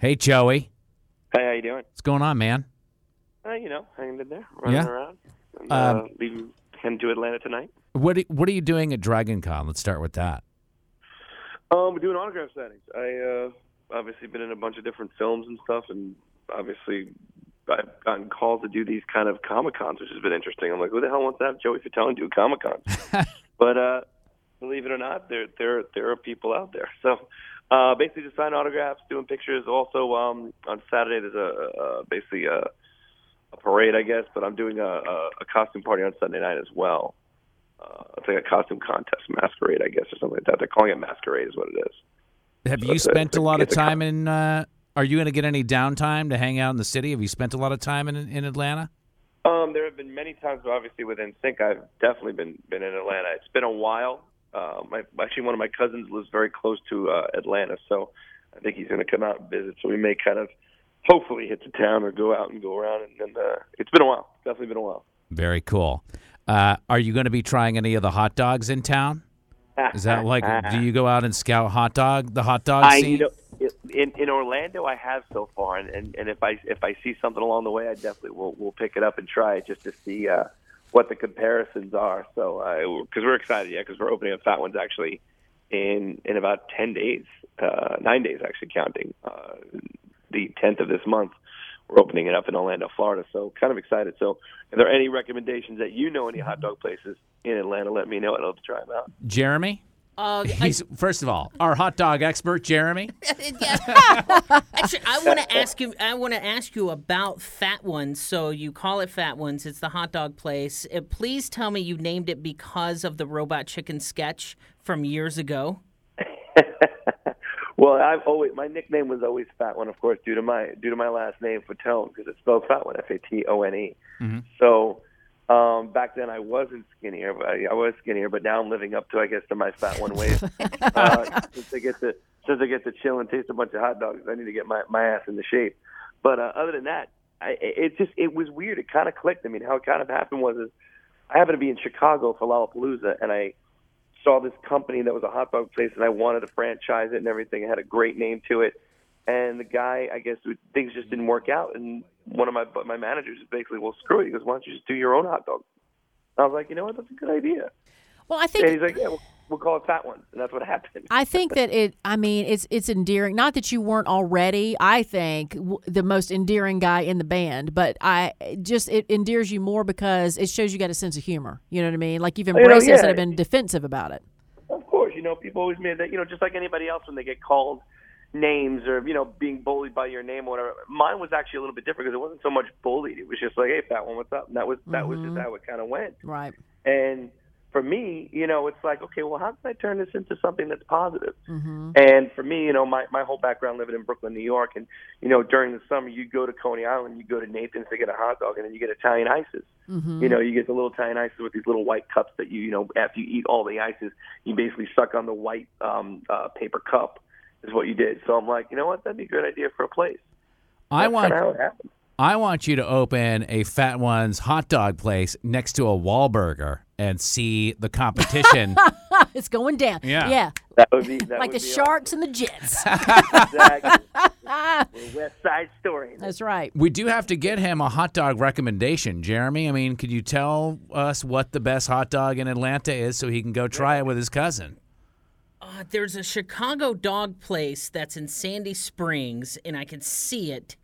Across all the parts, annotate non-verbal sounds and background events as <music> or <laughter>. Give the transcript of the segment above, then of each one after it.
Hey, Joey. Hey, how you doing? What's going on, man? Uh, you know, hanging in there, running Yeah? around. And, Um, uh, leaving, heading to Atlanta tonight. What are, What are you doing at Dragon Con? Let's start with that. Um, we're doing autograph signings. I uh, obviously been in a bunch of different films and stuff, and obviously I've gotten calls to do these kind of comic cons, which has been interesting. I'm like, who the hell wants to have Joey Fatone do a comic con? <laughs> but uh, believe it or not, there there there are people out there. So uh, basically, just sign autographs, doing pictures. Also, um, on Saturday there's a, a basically a, a parade, I guess, but I'm doing a, a, a costume party on Sunday night as well. Uh, it's like a costume contest, masquerade, I guess, or something like that. They're calling it masquerade, is what it is. Have So you spent a lot of it's a con- time in? Uh, are you going to get any downtime to hang out in the city? Have you spent a lot of time in in Atlanta? Um, there have been many times, obviously, with NSYNC, I've definitely been been in Atlanta. It's been a while. Uh, my actually, one of my cousins lives very close to uh, Atlanta, so I think he's going to come out and visit. So we may kind of, hopefully, hit the town or go out and go around. And, and uh, it's been a while. Definitely been a while. Very cool. Uh, are you going to be trying any of the hot dogs in town? Is that like? do you go out and scout hot dog the hot dog I scene? you know in in Orlando I have so far, and, and and if I if I see something along the way, I definitely will will pick it up and try it just to see uh, what the comparisons are. So because we're excited, yeah, because we're opening up Fat Ones actually in in about ten days, uh, nine days actually counting uh, the tenth of this month. We're opening it up in Orlando, Florida. So kind of excited. So if there are any recommendations that you know any hot dog places in Atlanta, let me know. Love to try them out. Jeremy. Uh, I, first of all our hot dog expert, Jeremy. <laughs> <laughs> actually, I want to ask you. I want to ask you about Fat Ones. So you call it Fat Ones. It's the hot dog place. Uh, please tell me you named it because of the Robot Chicken sketch from years ago. <laughs> well, I've always my nickname was always Fat One, of course, due to my due to my last name Fatone because it's spelled Fat One, F A T O N E. So um, back then I wasn't skinnier, but I, I was skinnier. But now I'm living up to I guess to my Fat One ways. <laughs> uh, since I get to since I get to chill and taste a bunch of hot dogs, I need to get my my ass into shape. But uh, other than that, I, it just it was weird. It kind of clicked. I mean, how it kind of happened was is I happened to be in Chicago for Lollapalooza, and I saw this company that was a hot dog place, and I wanted to franchise it and everything. It had a great name to it, and the guy, I guess, things just didn't work out. And one of my my managers is basically, well, screw it. He goes, why don't you just do your own hot dog? I was like, you know what, that's a good idea. Well, I And think he's like, yeah, we'll, we'll call it Fat Ones, and that's what <laughs> happened. I think that it. I mean, it's it's endearing. Not that you weren't already. I think w- the most endearing guy in the band, but I just it endears you more because it shows you got a sense of humor. You know what I mean? Like you've oh, know, embraced it instead yeah. of been defensive about it. Of course, you know, people always made that, you know, just like anybody else when they get called names or, you know, being bullied by your name or whatever. Mine was actually a little bit different because it wasn't so much bullied. It was just like, hey, fat one, what's up? And that was, that was just how it kind of went. Right. And for me, you know, it's like, okay, well, how can I turn this into something that's positive? And for me, you know, my, my whole background living in Brooklyn, New York, and, you know, during the summer, you go to Coney Island, you go to Nathan's to get a hot dog, and then you get Italian ices. You know, you get the little Italian ices with these little white cups that you, you know, after you eat all the ices, you basically suck on the white um, uh, paper cup, is what you did. So I'm like, you know what? That'd be a good idea for a place. I That's want kinda how it happened. I want you to open a Fat One's hot dog place next to a Wahlburger and see the competition. <laughs> it's going down. Yeah. Yeah. That would be that like would the be Sharks and the Jets. <laughs> Exactly. West Side Story. That's right. we do have to get him a hot dog recommendation, Jeremy. I mean, could you tell us what the best hot dog in Atlanta is so he can go try it with his cousin? Uh, there's a Chicago dog place that's in Sandy Springs, and I can see it.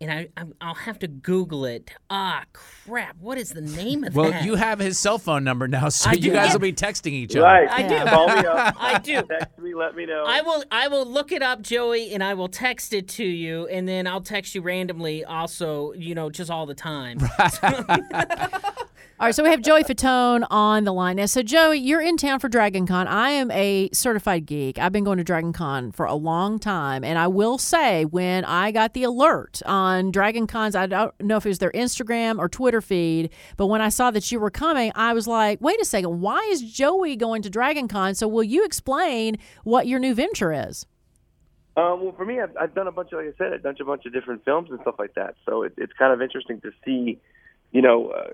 And I, I I'll have to Google it. Ah, crap! What is the name of Well, that? Well, you have his cell phone number now, so I you do. guys Yeah. will be texting each other. Right. I do. Call me up. <laughs> I do. Text me. Let me know. I will I will look it up, Joey, and I will text it to you, and then I'll text you randomly also, you know, just all the time. <laughs> <laughs> All right, so we have Joey Fatone on the line now. So, Joey, you're in town for Dragon Con. I am a certified geek. I've been going to Dragon Con for a long time. And I will say, when I got the alert on Dragon Cons, I don't know if it was their Instagram or Twitter feed, but when I saw that you were coming, I was like, wait a second, why is Joey going to Dragon Con? So, will you explain what your new venture is? Um, well, for me, I've, I've done a bunch of, like I said, I've done a bunch of different films and stuff like that. So it, it's kind of interesting to see, you know, uh,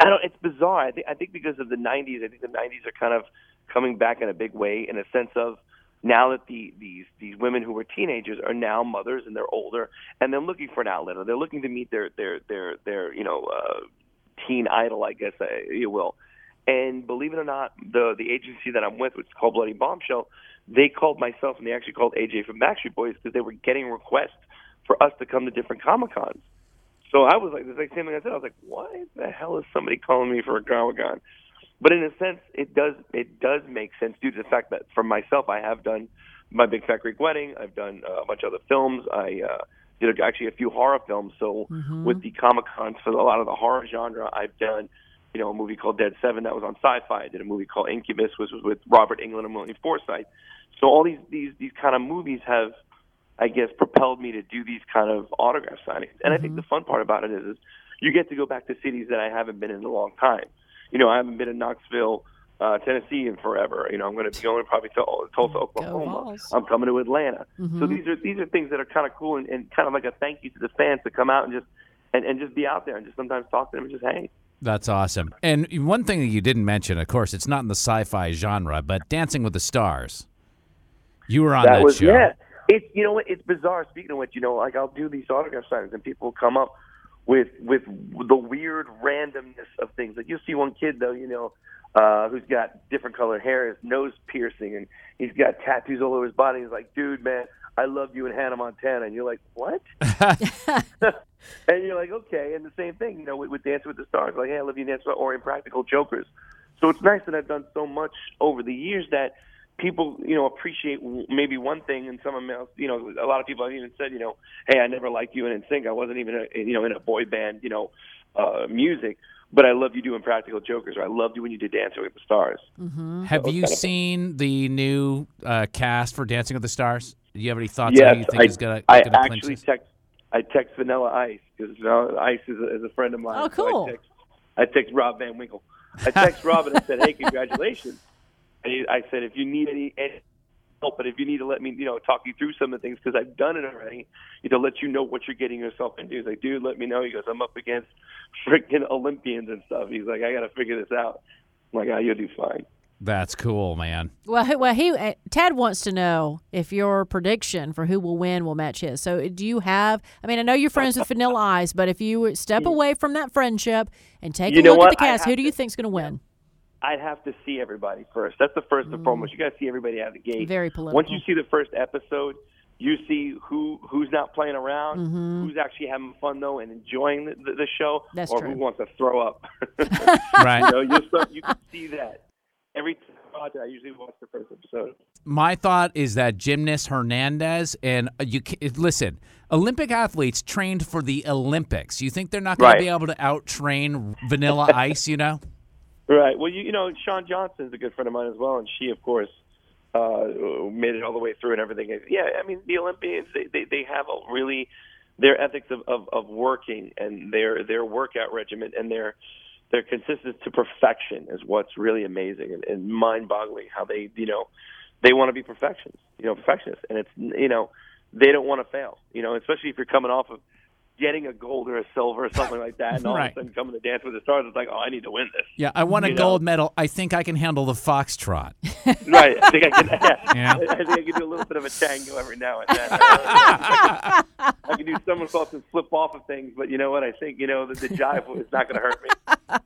I don't. It's bizarre. I think I think because of the '90s, I think the '90s are kind of coming back in a big way, in a sense of now that the these these women who were teenagers are now mothers and they're older and they're looking for an outlet or they're looking to meet their their their their you know uh, teen idol, I guess uh, you will. And believe it or not, the the agency that I'm with, which is called Bloody Bombshell, they called myself and they actually called AJ from Backstreet Boys because they were getting requests for us to come to different Comic Cons. So I was like, the like same thing I said. I was like, why the hell is somebody calling me for a Comic Con? But in a sense, it does it does make sense due to the fact that for myself, I have done my Big Fat Greek Wedding. I've done uh, a bunch of other films. I uh, did actually a few horror films. So Mm-hmm. with the Comic Cons for a lot of the horror genre, I've done you know a movie called Dead Seven that was on Sci-Fi. I did a movie called Incubus, which was with Robert Englund and William Forsythe. So all these these these kind of movies have I guess, propelled me to do these kind of autograph signings. And I think mm-hmm. the fun part about it is, is you get to go back to cities that I haven't been in a long time. You know, I haven't been in Knoxville, uh, Tennessee in forever. You know, I'm going to be going probably to mm-hmm. Tulsa, Oklahoma. I'm coming to Atlanta. So mm-hmm. these are these are things that are kind of cool and, and kind of like a thank you to the fans to come out and just and, and just be out there and just sometimes talk to them and just hang. That's awesome. And one thing that you didn't mention, of course, it's not in the sci-fi genre, but Dancing with the Stars. You were on that, was show. yeah. It's you know what it's bizarre. Speaking of which, you know, like I'll do these autograph signings and people come up with with the weird randomness of things. Like you'll see one kid though, you know, uh, who's got different colored hair, his nose piercing, and he's got tattoos all over his body. He's like, dude, man, I love you in Hannah Montana, and you're like, what? <laughs> <laughs> and you're like, okay. And the same thing, you know, with, with Dance with the Stars, like, hey, I love you, Dance with or Impractical Jokers. So it's nice that I've done so much over the years that people, you know, appreciate maybe one thing, and someone else, you know, a lot of people have even said, you know, hey, I never liked you in NSYNC. I wasn't even, a, you know, in a boy band, you know, uh, music, but I love you doing Practical Jokers, or I loved you when you did Dancing with the Stars. Have you kind of- seen the new uh, cast for Dancing with the Stars? Do you have any thoughts on Yes, who you think I, is gonna, I gonna clinch actually text I text Vanilla Ice because Vanilla Ice is a, is a friend of mine. Oh, So cool. I text, I text Rob Van Winkle. I text Rob and I said, "Hey, <laughs> congratulations." And I said, "If you need any, any help, but if you need to let me, you know, talk you through some of the things because I've done it already, you know, let you know what you're getting yourself into." He's like, "Dude, let me know." He goes, "I'm up against freaking Olympians and stuff." He's like, "I got to figure this out." I'm like, "Ah, you'll do fine." That's cool, man. Well, he- well, he uh, Tad wants to know if your prediction for who will win will match his. So, do you have? I mean, I know you're friends with Vanilla Ice, but if you step away from that friendship and take You a look what? at the cast, who do you to- think's going to win? I'd have to see everybody first. That's the first and foremost. You got to see everybody out of the gate. Very political. Once you see the first episode, you see who who's not playing around, who's actually having fun though and enjoying the, the, the show, That's or true. who wants to throw up. <laughs> <laughs> Right. you know, you start, you can see that every time I watch it. I usually watch the first episode. My thought is that gymnast Hernandez and uh, you listen. Olympic athletes trained for the Olympics. You think they're not going Right. to be able to out train Vanilla Ice? You know. Right. Well, you, you know, Shawn Johnson's a good friend of mine as well, and she, of course, uh, made it all the way through and everything. Yeah, I mean, the Olympians, they they, they have a really their ethics of, of, of working and their their workout regimen and their their consistency to perfection is what's really amazing and, and mind-boggling. How they, you know, they want to be perfections, you know, perfectionists, and it's you know, they don't want to fail, you know, especially if you're coming off of getting a gold or a silver or something like that, and all Right. of a sudden coming to Dance with the Stars, it's like, oh, I need to win this. Yeah, I won a You know. gold medal. I think I can handle the foxtrot. <laughs> Right. I think I can. <laughs> Yeah. I think I can do a little bit of a tango every now and then. <laughs> I can do somersaults and flip off of things, but you know what? I think you know that the jive is not going to hurt me.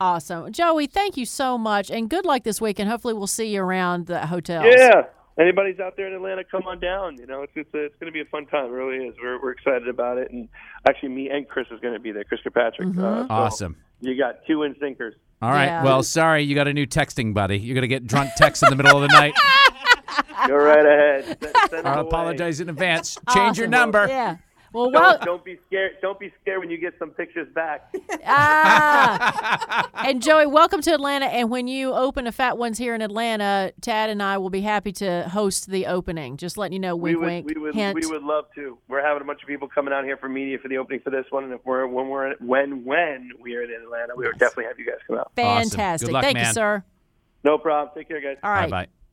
Awesome, Joey. Thank you so much, and good luck this week. And Hopefully, we'll see you around the hotels. Yeah. Anybody's out there in Atlanta, come on down. You know, it's it's, it's going to be a fun time. It really is. We're we're excited about it, and actually, me and Chris is going to be there. Chris Kirkpatrick. Uh, so Awesome. You got two in sinkers. All right. Yeah. Well, sorry, you got a new texting buddy. You're gonna get drunk texts in the middle of the night. <laughs> Go right ahead. <laughs> Send, send I apologize in advance. <laughs> Change your number. Yeah. Well, Don't, well, don't be scared. Don't be scared when you get some pictures back. <laughs> ah. and Joey, welcome to Atlanta. And when you open a Fat Ones here in Atlanta, Tad and I will be happy to host the opening. Just letting you know, we wink, would, wink, we would, hint. we would love to. We're having a bunch of people coming out here for media for the opening for this one, and if we're when we're when when we are in Atlanta, we would definitely have you guys come out. Fantastic. Good luck, Thank you, sir. No problem. Take care, guys. All right. Bye bye.